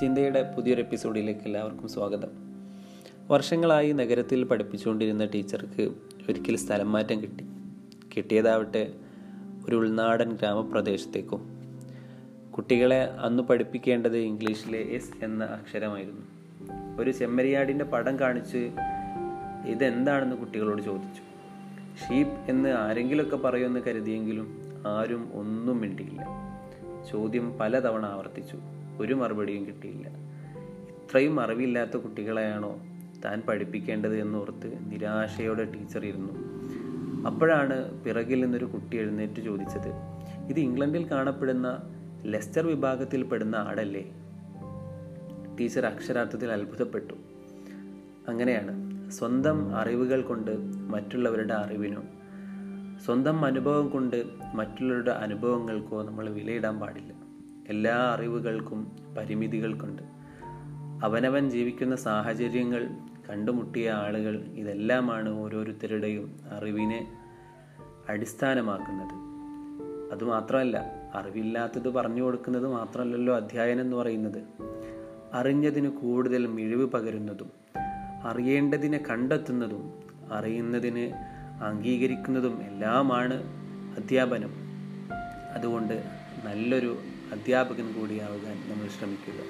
ചിന്തയുടെ പുതിയൊരു എപ്പിസോഡിലേക്ക് എല്ലാവർക്കും സ്വാഗതം. വർഷങ്ങളായി നഗരത്തിൽ പഠിപ്പിച്ചുകൊണ്ടിരുന്ന ടീച്ചർക്ക് ഒരിക്കൽ സ്ഥലം മാറ്റം കിട്ടി. കിട്ടിയതാവട്ടെ ഒരു ഉൾനാടൻ ഗ്രാമപ്രദേശത്തേക്കും. കുട്ടികളെ അന്ന് പഠിപ്പിക്കേണ്ടത് ഇംഗ്ലീഷിലെ എസ് എന്ന അക്ഷരമായിരുന്നു. ഒരു ചെമ്മരിയാടിന്റെ പടം കാണിച്ച് ഇതെന്താണെന്ന് കുട്ടികളോട് ചോദിച്ചു. ഷീപ്പ് എന്ന് ആരെങ്കിലുമൊക്കെ പറയുമെന്ന് കരുതിയെങ്കിലും ആരും ഒന്നും മിണ്ടിയില്ല. ചോദ്യം പലതവണ ആവർത്തിച്ചു. ഒരു മറുപടിയും കിട്ടിയില്ല. ഇത്രയും അറിവില്ലാത്ത കുട്ടികളെയാണോ താൻ പഠിപ്പിക്കേണ്ടത് എന്നോർത്ത് നിരാശയോടെ ടീച്ചർ ഇരുന്നു. അപ്പോഴാണ് പിറകിൽ നിന്നൊരു കുട്ടി എഴുന്നേറ്റ് ചോദിച്ചത് ഇത് ഇംഗ്ലണ്ടിൽ കാണപ്പെടുന്ന ലെസ്റ്റർ വിഭാഗത്തിൽ പെടുന്ന ആടല്ലേ? ടീച്ചർ അക്ഷരാർത്ഥത്തിൽ അത്ഭുതപ്പെട്ടു. അങ്ങനെയാണ്. സ്വന്തം അറിവുകൾ കൊണ്ട് മറ്റുള്ളവരുടെ അറിവിനോ സ്വന്തം അനുഭവം കൊണ്ട് മറ്റുള്ളവരുടെ അനുഭവങ്ങൾക്കോ നമ്മൾ വിലയിടാൻ പാടില്ല. എല്ലാ അറിവുകൾക്കും പരിമിതികൾക്കുണ്ട്. അവനവൻ ജീവിക്കുന്ന സാഹചര്യങ്ങൾ കണ്ടുമുട്ടിയ ആളുകൾ ഇതെല്ലാമാണ് ഓരോരുത്തരുടെയും അറിവിനെ അടിസ്ഥാനമാക്കുന്നത്. അതുമാത്രമല്ല അറിവില്ലാത്തത് പറഞ്ഞു കൊടുക്കുന്നത് മാത്രമല്ലല്ലോ അധ്യായനം എന്ന് പറയുന്നത്. അറിഞ്ഞതിന് കൂടുതൽ മിഴിവ് പകരുന്നതും അറിയേണ്ടതിനെ കണ്ടെത്തുന്നതും അറിയുന്നതിന് അംഗീകരിക്കുന്നതും എല്ലാമാണ് അധ്യാപനം. അതുകൊണ്ട് നല്ലൊരു അധ്യാപകൻ കൂടിയാവാൻ നമ്മൾ ശ്രമിക്കുക.